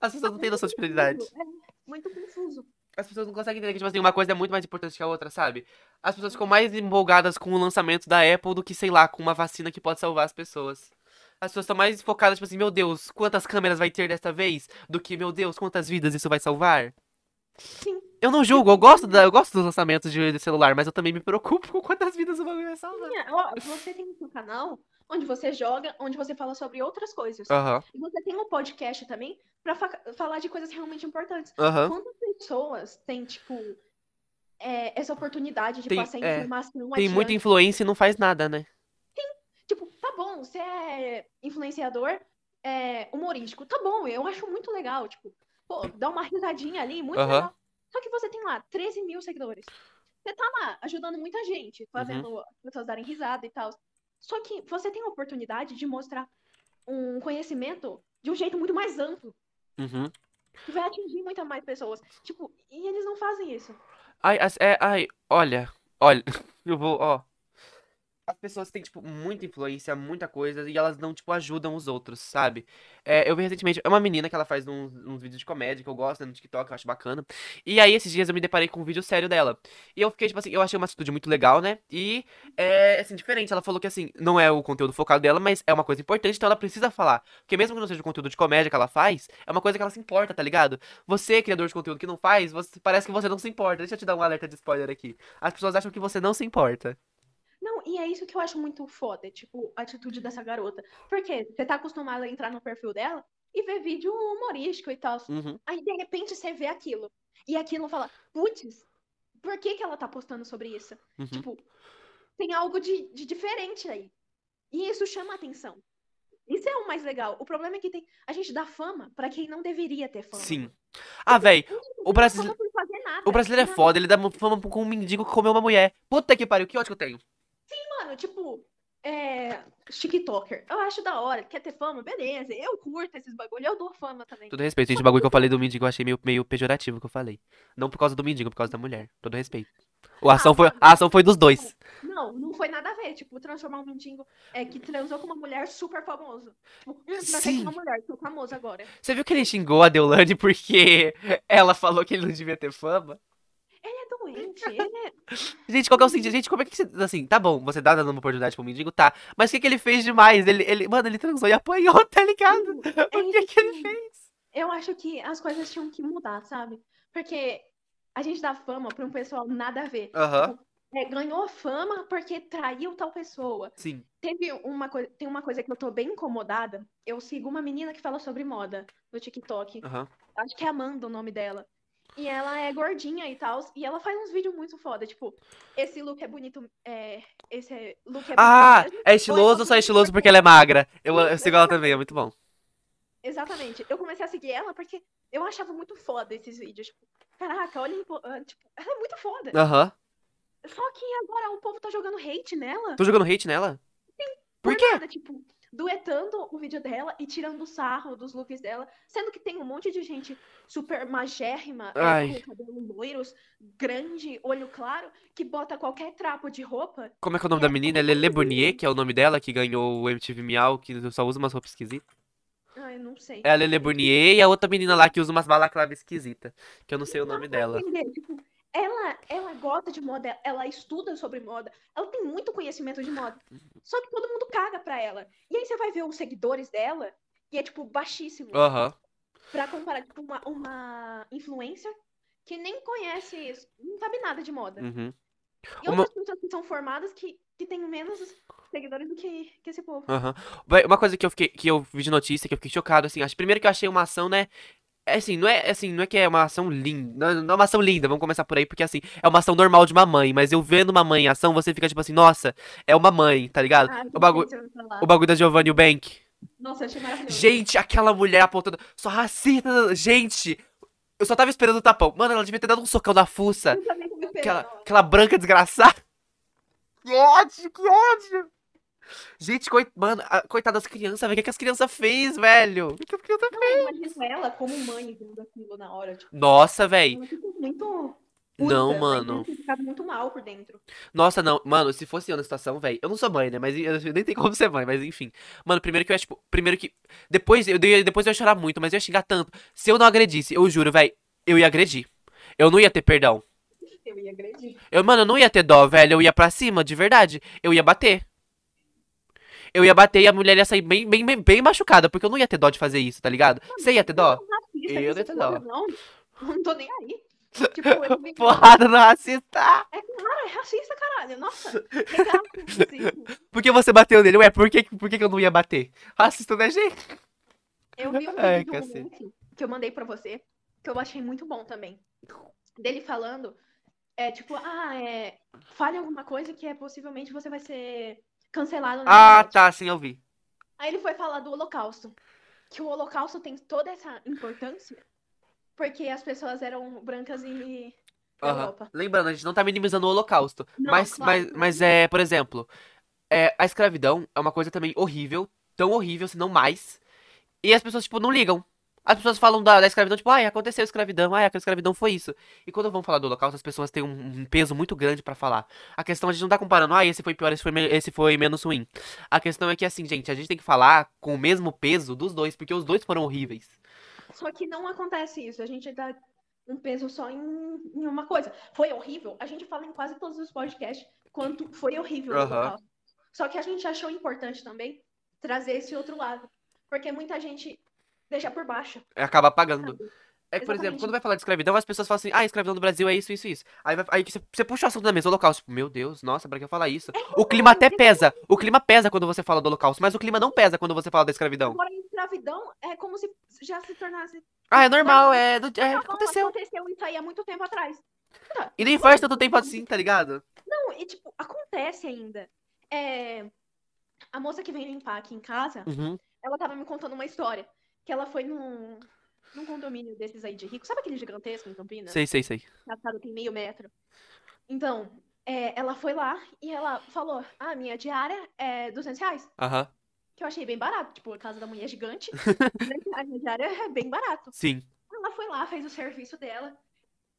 As pessoas não têm noção de prioridade. É muito confuso. As pessoas não conseguem entender que, tipo assim, uma coisa é muito mais importante que a outra, sabe? As pessoas ficam mais empolgadas com o lançamento da Apple do que, sei lá, com uma vacina que pode salvar as pessoas. As pessoas estão mais focadas, tipo assim, meu Deus, quantas câmeras vai ter desta vez? Do que, meu Deus, quantas vidas isso vai salvar? Sim. Eu não julgo, eu gosto, da, eu gosto dos lançamentos de, de celular, mas eu também me preocupo com quantas vidas o bagulho vai salvar. Sim, ó, Você tem o seu canal onde você joga, onde você fala sobre outras coisas. Aham, E você tem um podcast também pra fa- falar de coisas realmente importantes. aham. Quantas pessoas têm, tipo, é, essa oportunidade de Tem- passar é, informação Tem muita adiante? influência e não faz nada, né? Tipo, tá bom, você é influenciador é, humorístico. Tá bom, eu acho muito legal. Tipo, pô, dá uma risadinha ali, muito Aham. legal. Só que você tem lá 13 mil seguidores. Você tá lá ajudando muita gente, fazendo as pessoas darem risada e tal. Só que você tem a oportunidade de mostrar um conhecimento de um jeito muito mais amplo, Uhum. que vai atingir muitas mais pessoas. Tipo, e eles não fazem isso. Ai, é, ai, olha, olha, eu vou, ó. As pessoas têm, tipo, muita influência, muita coisa, e elas não, tipo, ajudam os outros, sabe? É, eu vi recentemente, é uma menina que ela faz uns, uns vídeos de comédia que eu gosto, né, no TikTok, eu acho bacana. E aí, esses dias eu me deparei com um vídeo sério dela. E eu fiquei, tipo assim, eu achei uma atitude muito legal, né? E, é, assim, diferente. Ela falou que, assim, não é o conteúdo focado dela, mas é uma coisa importante, então ela precisa falar. Porque mesmo que não seja o conteúdo de comédia que ela faz, é uma coisa que ela se importa, tá ligado? Você, criador de conteúdo que não faz, você, parece que você não se importa. Deixa eu te dar um alerta de spoiler aqui. As pessoas acham que você não se importa. Não, e é isso que eu acho muito foda, tipo, a atitude dessa garota. Porque você tá acostumado a entrar no perfil dela e ver vídeo humorístico e tal. Uhum, Aí, de repente, você vê aquilo. E aquilo fala, putz, por que que ela tá postando sobre isso? uhum. Tipo, tem algo de, de diferente aí. E isso chama atenção. Isso é o mais legal. O problema é que tem, a gente dá fama pra quem não deveria ter fama. Sim. Ah, véi, o, Brasi... brasile... por fazer nada. o brasileiro é foda, ele dá fama com um mendigo que comeu uma mulher. Puta que pariu, que ódio que eu tenho. Mano, tipo, é. TikToker. Eu acho da hora. Quer ter fama? Beleza. Eu curto esses bagulho. Eu dou fama também. Todo respeito, gente, o bagulho que eu falei do mendigo eu achei meio, meio pejorativo que eu falei. Não por causa do mendigo, por causa da mulher. Todo respeito. A ação foi, a ação foi dos dois. Não, não foi nada a ver. Tipo, transformar um mendigo é, que transou com uma mulher super famoso. Tipo, mas Sim. uma mulher, sou famoso agora. Você viu que ele xingou a Deolane porque ela falou que ele não devia ter fama? Ele é. Gente, qual que é o sentido? Gente, como é que você. Assim, tá bom, você dá dando uma oportunidade pro mendigo, tá. Mas o que, que ele fez demais? Ele, ele, mano, ele transou e apanhou, tá ligado? É O que, isso que ele fez? Eu acho que as coisas tinham que mudar, sabe? Porque a gente dá fama pra um pessoal nada a ver. Aham, É, ganhou fama porque traiu tal pessoa. sim. Teve uma coisa, tem uma coisa que eu tô bem incomodada. Eu sigo uma menina que fala sobre moda no TikTok. Aham. Acho que é Amanda o nome dela. E ela é gordinha e tal. E ela faz uns vídeos muito foda. Tipo, esse look é bonito. É, esse look é Ah, bonito é estiloso ou só é estiloso porque ela é magra? Eu, eu sigo ela também, é muito bom. Exatamente. Eu comecei a seguir ela porque eu achava muito foda esses vídeos. Tipo, caraca, olha. ah, Tipo, ela é muito foda. Aham. Só que agora o povo tá jogando hate nela. Tô jogando hate nela? Por quê? nada, tipo, duetando o vídeo dela e tirando sarro dos looks dela, sendo que tem um monte de gente super magérrima, é, Ai. com cabelo loiros, grande, olho claro, que bota qualquer trapo de roupa. Como é que é o nome da menina? É Lele Bournier, que é o nome dela, que ganhou o MTV Miau, que só usa umas roupas esquisitas. Ai, não sei. É a Lele Bournier e a outra menina lá que usa umas balaclavas esquisitas, que eu não sei o nome dela. tipo, ela, ela gosta de moda, ela estuda sobre moda, ela tem muito conhecimento de moda. Só que todo mundo caga pra ela. E aí você vai ver os seguidores dela, e é, tipo, baixíssimo. Aham. Pra comparar, tipo, uma, uma influencer que nem conhece isso, não sabe nada de moda. Uhum. E Uma- outras pessoas que são formadas que, que têm menos seguidores do que, que esse povo. Uma coisa que eu fiquei, que eu vi de notícia, que eu fiquei chocado, assim, acho, primeiro que eu achei uma ação, né? É assim, não é assim, não é que é uma ação linda, não é uma ação linda, vamos começar por aí, porque assim, é uma ação normal de uma mãe, mas eu vendo uma mãe em ação, você fica tipo assim, nossa, é uma mãe, tá ligado? Ah, O falar. o bagulho da Giovanni Eubank. Nossa, eu achei maravilhoso. Gente, aquela mulher apontando, só racista, gente, eu só tava esperando o tapão. Mano, ela devia ter dado um socão na fuça, aquela, aquela branca desgraçada. Que ódio, que ódio. Gente, coit... mano, a- coitada das crianças, velho. O que, que as crianças fez, velho? O que, que as crianças Não, eu imagino ela como mãe vendo aquilo na hora. Tipo, Nossa, velho. muito. Não, puta, mano. Vai ter ficado muito mal por dentro. Nossa, não. Mano, se fosse eu na situação, velho. Eu não sou mãe, né? Mas eu eu nem tenho como ser mãe, mas enfim. Mano, primeiro que eu ia, tipo. Primeiro que. Depois eu, ia- depois eu ia chorar muito, mas eu ia xingar tanto. Se eu não agredisse, eu juro, velho. Eu ia agredir. Eu não ia ter perdão. Eu ia agredir. Eu, mano, eu não ia ter dó, velho. Eu ia pra cima, de verdade. Eu ia bater. Eu ia bater e a mulher ia sair bem, bem, bem, bem machucada, porque eu não ia ter dó de fazer isso, tá ligado? Você ia ter dó? Eu que ia ter dó. Não, não tô nem aí. Tipo, eu. Porrada no racista. Cara, é racista, caralho. Nossa. Por que você bateu nele? Ué, por que, por que eu não ia bater? Racista não é gente. Eu vi um Ai, vídeo que eu mandei pra você, que eu achei muito bom também. Dele falando, é tipo, ah, é. Fale alguma coisa que é possivelmente você vai ser cancelado na Ah, tá, sim, eu vi. Aí ele foi falar do Holocausto. Que o Holocausto tem toda essa importância porque as pessoas eram brancas e. Europa. Lembrando, a gente não tá minimizando o holocausto. Não, mas, claro. mas, mas é, por exemplo, é, a escravidão é uma coisa também horrível, tão horrível, se não mais. E as pessoas, tipo, não ligam. As pessoas falam da, da escravidão, tipo, ai, aconteceu a escravidão, ai, a escravidão foi isso. E quando vão falar do holocausto, as pessoas têm um, um peso muito grande pra falar. A questão a gente não tá comparando, ai, esse foi pior, esse foi, esse foi menos ruim. A questão é que, assim, gente, a gente tem que falar com o mesmo peso dos dois, porque os dois foram horríveis. Só que não acontece isso. A gente dá um peso só em, em uma coisa. Foi horrível. A gente fala em quase todos os podcasts quanto foi horrível o Aham. Holocausto. Só que a gente achou importante também trazer esse outro lado. Porque muita gente deixa por baixo. Acaba apagando. sabe? É que, por exemplo, quando vai falar de escravidão, as pessoas falam assim, ah, escravidão do Brasil é isso, isso, isso. Aí, vai- aí você, você puxa o assunto da mesa, holocausto. Tipo, meu Deus, nossa, pra que eu falar isso? O clima até pesa. O clima pesa quando você fala do holocausto, mas o clima não pesa quando você fala da escravidão. Agora, escravidão é como se já se tornasse. Ah, é normal, é, do- é, aconteceu. Aconteceu isso aí há muito tempo atrás. E nem faz tanto tempo assim, tá ligado? Não, e tipo, acontece ainda. É, A moça que vem limpar aqui em casa, Uhum. ela tava me contando uma história. Que ela foi num, num condomínio desses aí de rico. Sabe aquele gigantesco em Campinas? Sei, sei, sei. A casa tem meio metro. Então, é, ela foi lá e ela falou: Ah, minha diária é 200 reais. Aham. Que eu achei bem barato. Tipo, a casa da mulher é gigante. 200 reais minha diária é bem barato. Sim. Ela foi lá, fez o serviço dela.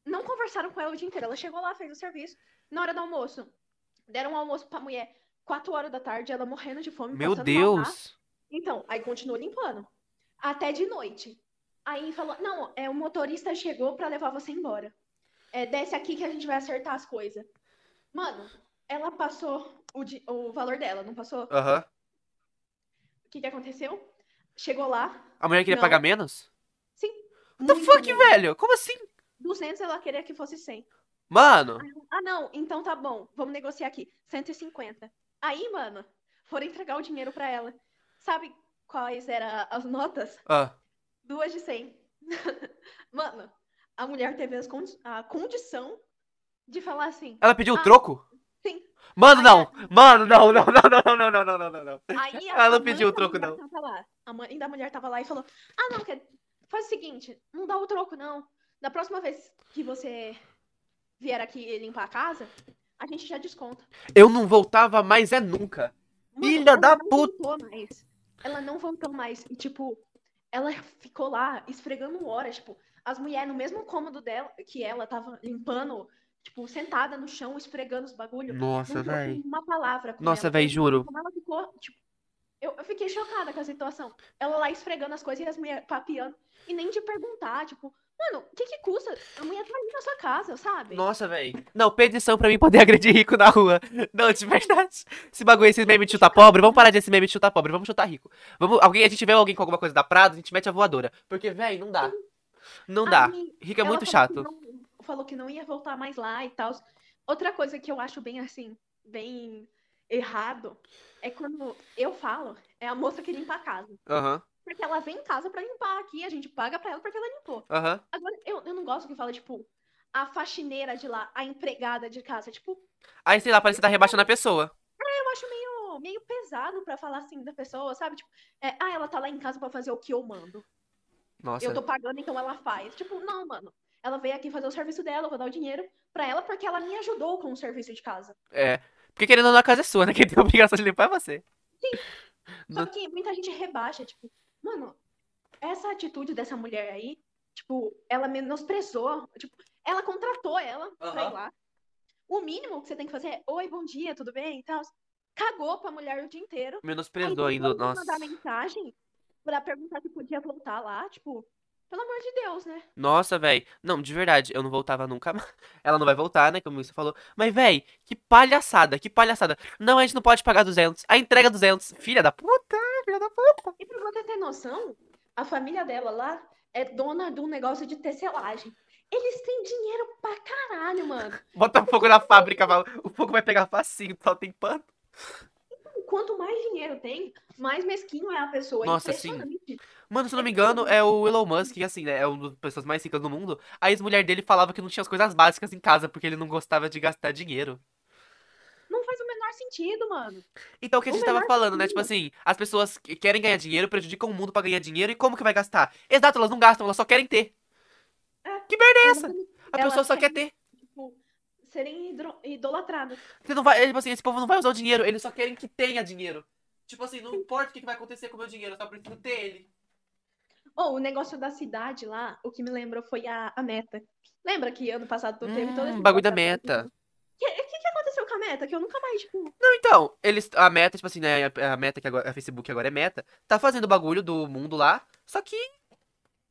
Não conversaram com ela o dia inteiro. Ela chegou lá, fez o serviço. Na hora do almoço, deram um almoço pra mulher 4 horas da tarde, ela morrendo de fome. Meu. Deus. Então, aí continuou limpando. Até de noite. Aí falou: Não, é, o motorista chegou pra levar você embora. É, desce aqui que a gente vai acertar as coisas. Mano, ela passou o, o valor dela, não passou? Aham. O que que aconteceu? Chegou lá. A mulher queria Não. pagar menos? Sim. What the fuck, menos. velho? Como assim? 200 ela queria que fosse 100. Mano. Ah, não, então tá bom. Vamos negociar aqui. 150. Aí, mano, foram entregar o dinheiro pra ela. Sabe quais eram as notas? Ah. Duas de 100. Mano, a mulher teve condi- a condição de falar assim. Ela pediu o Ah. troco? Sim. Mano, Aí não. Mano, não, não, não, não, não, não, não, não, não, não. Aí a, Ela não pediu o troco, não. A mãe da mulher tava lá e falou: Ah, não, quer... faz o seguinte, não dá o troco, não. Da próxima vez que você vier aqui limpar a casa, a gente já desconta. Eu não voltava mais é nunca. Mano, Filha da não puta. Ela não voltou mais. E, tipo, ela ficou lá esfregando horas. Tipo, as mulheres no mesmo cômodo dela, que ela tava limpando, tipo, sentada no chão, esfregando os bagulhos. Nossa, véi. uma palavra Nossa, Eu- juro. Como ela ficou, tipo, eu, eu fiquei chocada com a situação. Ela lá esfregando as coisas e as mulheres papiando. E nem de perguntar, tipo, Mano, o que que custa? A mulher tá ali na sua casa, sabe? Nossa, velho. Não, petição pra mim poder agredir rico na rua. Não, de verdade. Esse bagulho, esse meme de chutar pobre, vamos parar desse meme de chutar pobre, vamos chutar rico. Vamos, alguém, a gente vê alguém com alguma coisa da Prado, a gente mete a voadora. Porque, velho, não dá. Não dá. Aí, Rico é muito falou que chato. não- falou que não ia voltar mais lá e tal. Outra coisa que eu acho bem assim, bem errado, é quando eu falo, é a moça que limpa a casa. Aham, Porque ela vem em casa pra limpar aqui, a gente paga pra ela porque ela limpou. aham. Agora, eu, eu não gosto que fala, tipo, a faxineira de lá, a empregada de casa. Tipo, Aí, sei lá, parece que tá rebaixando a pessoa. eu acho meio, meio pesado pra falar assim da pessoa, sabe? Tipo, é, ah, ela tá lá em casa pra fazer o que eu mando. Nossa. Eu tô pagando, então ela faz. Tipo, não, mano. Ela veio aqui fazer o serviço dela, eu vou dar o dinheiro pra ela porque ela me ajudou com o serviço de casa. É. Porque querendo ou não, a casa é sua, né? Quem tem a obrigação de limpar é você. Só Não- que muita gente rebaixa, tipo, mano, essa atitude dessa mulher aí, tipo, ela menosprezou, tipo, ela contratou ela pra Aham. ir lá. O mínimo que você tem que fazer é, oi, bom dia, tudo bem? E tal. Cagou pra mulher o dia inteiro. Menosprezou ainda. Nossa. mandar mensagem pra perguntar se podia voltar lá, tipo, pelo amor de Deus, né? Nossa, velho. Não, de verdade, eu não voltava nunca mais. Ela não vai voltar, né? Como você falou. Mas, velho, que palhaçada, que palhaçada. Não, a gente não pode pagar 200. A entrega 200. Filha da puta, filha da puta. E pra você ter noção, a família dela lá é dona de um negócio de tecelagem. Eles têm dinheiro pra caralho, mano. Bota fogo na fábrica, o fogo vai pegar facinho, só tem pano. Quanto mais dinheiro tem, mais mesquinho é a pessoa. É Nossa, sim. Mano, se eu não me engano, é o Elon Musk, que assim, né? É uma das pessoas mais ricas do mundo. A ex-mulher dele falava que não tinha as coisas básicas em casa, porque ele não gostava de gastar dinheiro. Não faz o menor sentido, mano. Então, o que a O gente tava falando, né? Tipo assim, as pessoas que querem ganhar dinheiro, prejudicam o mundo pra ganhar dinheiro, e como que vai gastar? Exato, elas não gastam, elas só querem ter. É. Que merda é essa? A pessoa só quer querem, ter. Serem idolatradas. Você não vai, tipo assim, esse povo não vai usar o dinheiro, eles só querem que tenha dinheiro. Tipo assim, não importa o que vai acontecer com o meu dinheiro, eu só preciso ter ele. Ou o negócio da cidade lá, o que me lembrou foi a, a meta. Lembra que ano passado teve todo esse Hum, bagulho da meta. O que, que, que aconteceu com a meta? Que eu nunca mais, tipo. Não, então, eles, a meta, tipo assim, né, a, a meta que agora, a Facebook agora é meta, tá fazendo o bagulho do mundo lá, só que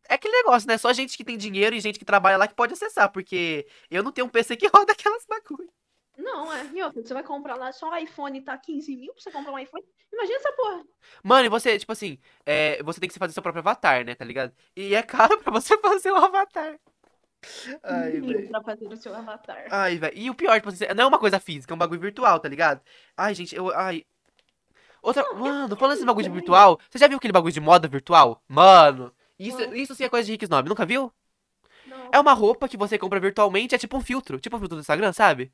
é aquele negócio, né, só gente que tem dinheiro e gente que trabalha lá que pode acessar, porque eu não tenho um PC que roda aquelas bagulho. Não, é. E outra, você vai comprar lá só o iPhone tá 15 mil pra você comprar um iPhone. Imagina essa porra. Mano, e você, tipo assim, é, você tem que fazer seu próprio avatar, né, tá ligado? E é caro pra você fazer um avatar. Ai, velho. pra fazer o seu avatar. Ai, velho. E o pior, tipo assim, não é uma coisa física, é um bagulho virtual, tá ligado? Ai, gente, eu. Ai. Outra. Mano, falando desse bagulho de virtual, você já viu aquele bagulho de moda virtual? Mano, isso, isso sim é coisa de Rick Snob, nunca viu? Não. É uma roupa que você compra virtualmente, é tipo um filtro, tipo um filtro do Instagram, sabe?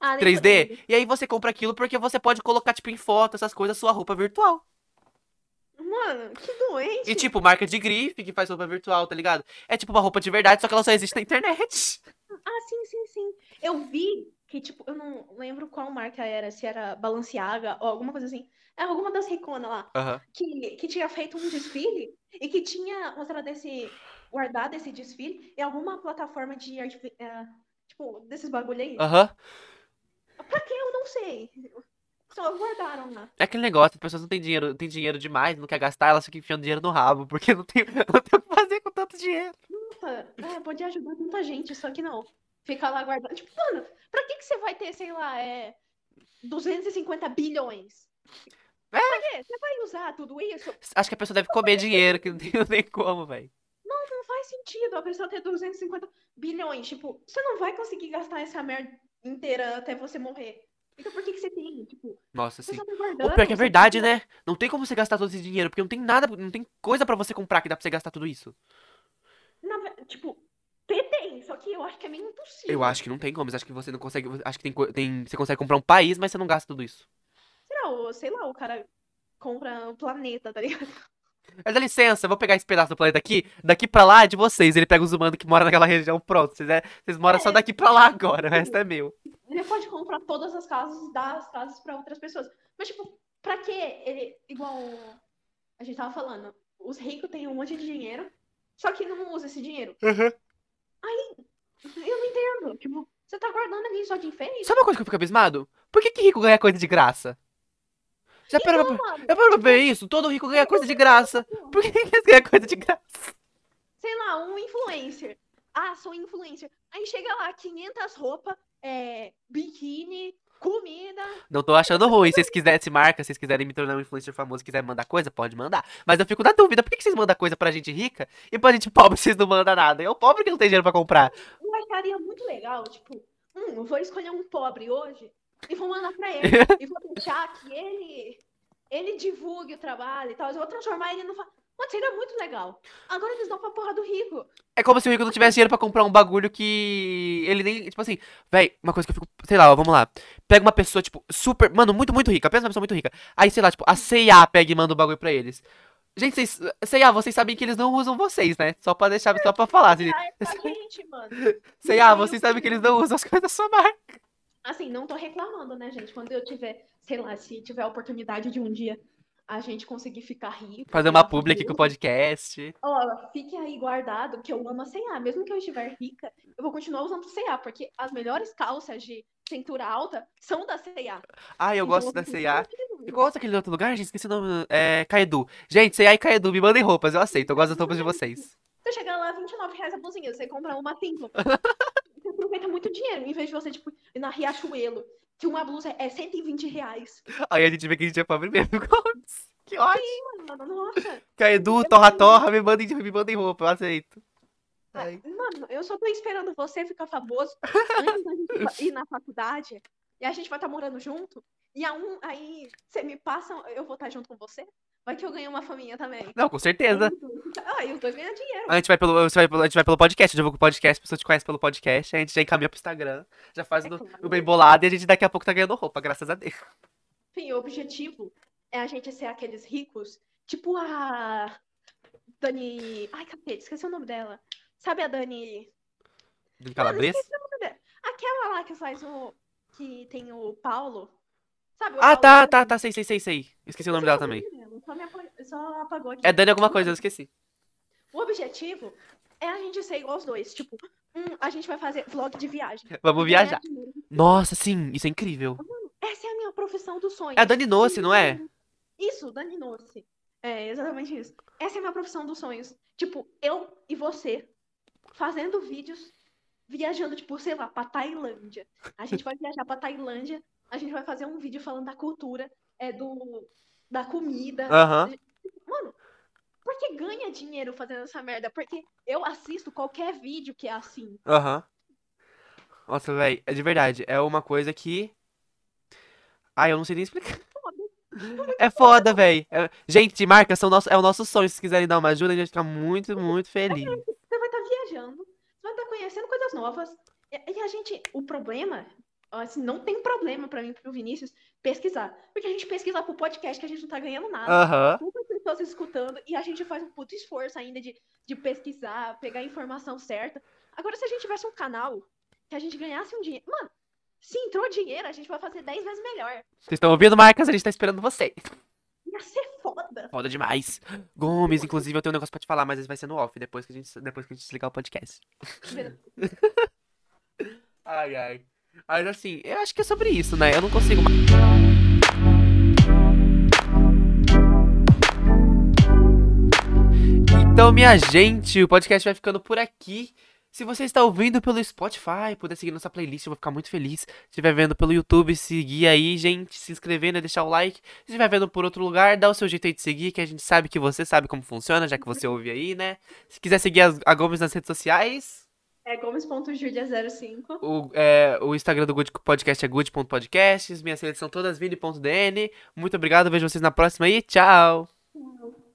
Ah, lembro, 3D. lembro. E aí você compra aquilo porque você pode colocar, tipo, em foto, essas coisas, sua roupa virtual. Mano, que doente. E tipo, marca de grife que faz roupa virtual, tá ligado? É tipo uma roupa de verdade, só que ela só existe na internet. Ah, sim, sim, sim. Eu vi que, tipo, eu não lembro qual marca era, se era Balenciaga ou alguma coisa assim. É alguma das riconas lá. Aham. Que, que tinha feito um desfile e que tinha mostrado esse. guardado esse desfile em alguma plataforma de. eh, tipo, desses bagulho aí. Aham. Pra que eu não sei. Só guardaram lá. É aquele negócio, as pessoas não têm dinheiro, têm dinheiro demais, não quer gastar, elas ficam enfiando dinheiro no rabo, porque não tem, não tem o que fazer com tanto dinheiro. Nossa, é, pode ajudar muita gente, só que não. Fica lá guardando. Tipo, mano, pra que, que você vai ter, sei lá, é. 250 bilhões? É. Pra quê? Você vai usar tudo isso? Acho que a pessoa deve comer dinheiro, que não tem, não tem como, velho. Não faz sentido a pessoa ter 250 bilhões. Tipo, você não vai conseguir gastar essa merda inteira até você morrer. Então por que, que você tem? Tipo, Nossa, só tá O pior que é verdade, né? Não tem como você gastar todo esse dinheiro, porque não tem nada, não tem coisa pra você comprar que dá pra você gastar tudo isso. Na tipo, tem, só que eu acho que é meio impossível. Eu acho que não tem como, acho que você não consegue, acho que tem, tem, você consegue comprar um país, mas você não gasta tudo isso. Será, o- sei lá, o cara compra o planeta, tá ligado? Mas dá licença, eu vou pegar esse pedaço do planeta aqui, daqui pra lá é de vocês. Ele pega os humanos que moram naquela região, pronto. Vocês, é, vocês moram só É. daqui pra lá agora, o resto é meu. Ele pode comprar todas as casas e dar as casas pra outras pessoas. Mas, tipo, pra que ele. Igual a gente tava falando, os ricos têm um monte de dinheiro, só que não usa esse dinheiro. Eu não entendo. Tipo, você tá guardando ali só de enfeite? Sabe uma coisa que eu fico abismado? Por que, que rico ganha coisa de graça? Já parou pra, Não, mano. já parou pra ver isso? Todo rico ganha coisa de graça. Por que que eles ganham coisa de graça? Sei lá, um influencer. Ah, sou influencer. Aí chega lá, 500 roupas, é, biquíni, comida. Não tô achando ruim. Se vocês quiserem se marca, se vocês quiserem me tornar um influencer famoso, quiserem mandar coisa, pode mandar. Mas eu fico na dúvida, por que que vocês mandam coisa pra gente rica e pra gente pobre vocês não mandam nada? É o pobre que não tem dinheiro pra comprar. Eu acharia muito legal, tipo, hum, eu vou escolher um pobre hoje e vou mandar pra ele. e vou deixar que ele, ele divulgue o trabalho e tal. Eu vou transformar ele no. Mano, seria muito legal. Agora eles dão pra porra do rico. É como se o rico não tivesse dinheiro pra comprar um bagulho que ele nem. Tipo assim, véi, uma coisa que eu fico. Sei lá, ó, vamos lá. Pega uma pessoa, tipo, super. Mano, muito, muito rica. Pensa numa pessoa muito rica. Aí, sei lá, tipo, a CIA pega e manda o bagulho pra eles. Gente, vocês. CIA, vocês sabem que eles não usam vocês, né? Só pra deixar, só pra falar. Assim, Ah, é mano. CIA, vocês sabem que eles não usam as coisas da sua marca. Assim, não tô reclamando, né, gente? Quando eu tiver, sei lá, se tiver a oportunidade de um dia a gente conseguir ficar rico. Fazer uma virar publi aqui com o podcast. Ó, fique aí guardado que eu amo a C&A. Mesmo que eu estiver rica, eu vou continuar usando C&A, porque as melhores calças de cintura alta são da C&A. Ah, eu Então, gosto vou da continuar CIA. E utilizando. qual outro aquele outro lugar, gente? Esqueci o nome. É. Caedu. Gente, CIA e Caedu, me mandem roupas, eu aceito. Eu gosto das roupas de vocês. Você chega lá, 29 reais a blusinha, você compra uma Simpson. Você aproveita muito dinheiro, em vez de você, tipo, ir na Riachuelo, que uma blusa é 120 reais. Aí a gente vê que a gente é pobre mesmo. que ótimo. Mano, nossa. Caedu, torra torra, me mandem, me mandem roupa, eu aceito. Ai. Mano, eu só tô esperando você ficar famoso antes da gente ir na faculdade. E a gente vai estar morando junto. E a um, aí você me passa, eu vou estar junto com você. Vai que eu ganho uma faminha também. Não, com certeza. Ah, e os dois ganham dinheiro. A gente vai pelo, vai pelo, a gente vai pelo podcast, eu divulgo o podcast, a pessoa te conhece pelo podcast, a gente já encaminha pro Instagram, já faz É o, claro. o bem bolado e a gente daqui a pouco tá ganhando roupa, graças a Deus. Enfim, o objetivo é a gente ser aqueles ricos, tipo a Dani. Ai, cacete, esqueci o nome dela. Sabe a Dani. De calabresa? Aquela lá que faz o. Que tem o Paulo. Sabe? Ah, tá, tá, tá, sei, sei, sei, sei. Esqueci o nome dela também. Só, apo- só apagou aqui. É Dani alguma coisa, eu esqueci. O objetivo é a gente ser igual os dois. Tipo, hum, a gente vai fazer vlog de viagem. Vamos Ganhar viajar. Nossa, sim, isso é incrível. Essa é a minha profissão dos sonhos. É a Dani Noce, não é? Isso, Dani Noce. É exatamente isso. Essa é a minha profissão dos sonhos. Tipo, eu e você fazendo vídeos, viajando, tipo, sei lá, pra Tailândia. A gente vai viajar pra Tailândia, a gente vai fazer um vídeo falando da cultura, é, do, da comida. Aham. Mano, por que ganha dinheiro fazendo essa merda? Porque eu assisto qualquer vídeo que é assim. Aham. Nossa, velho, é de verdade. É uma coisa que. Ai, eu não sei nem explicar. É foda, velho. Gente, marcas são nosso, é o nosso sonho. Se vocês quiserem dar uma ajuda, a gente vai ficar muito, muito feliz. Você vai estar viajando, você vai estar conhecendo coisas novas. E a gente, o problema, assim, não tem problema pra mim, pro Vinícius, pesquisar. Porque a gente pesquisa pro podcast que a gente não tá ganhando nada. Aham. Muitas pessoas escutando e a gente faz um puto esforço ainda de, de pesquisar, pegar a informação certa. Agora, se a gente tivesse um canal que a gente ganhasse um dinheiro. Mano, se entrou dinheiro, a gente vai fazer 10 vezes melhor. Vocês estão ouvindo, marcas? A gente tá esperando vocês. Ia ser foda. Foda demais. Gomes, inclusive, eu tenho um negócio pra te falar, mas vai ser no off, depois que a gente, depois que a gente desligar o podcast. Ai, ai. Mas assim, eu acho que é sobre isso, né? Eu não consigo mais. Então, minha gente, o podcast vai ficando por aqui. Se você está ouvindo pelo Spotify, puder seguir nossa playlist, eu vou ficar muito feliz. Se estiver vendo pelo YouTube, seguir aí, gente, se inscrever, né, deixar o like. Se estiver vendo por outro lugar, dá o seu jeito aí de seguir, que a gente sabe que você sabe como funciona, já que você ouve aí, né? Se quiser seguir a Gomes nas redes sociais, É gomes.julia05. o, é, o Instagram do Good Podcast é good.podcasts, minhas redes são todas vini.dn. Muito obrigado, vejo vocês na próxima aí, tchau!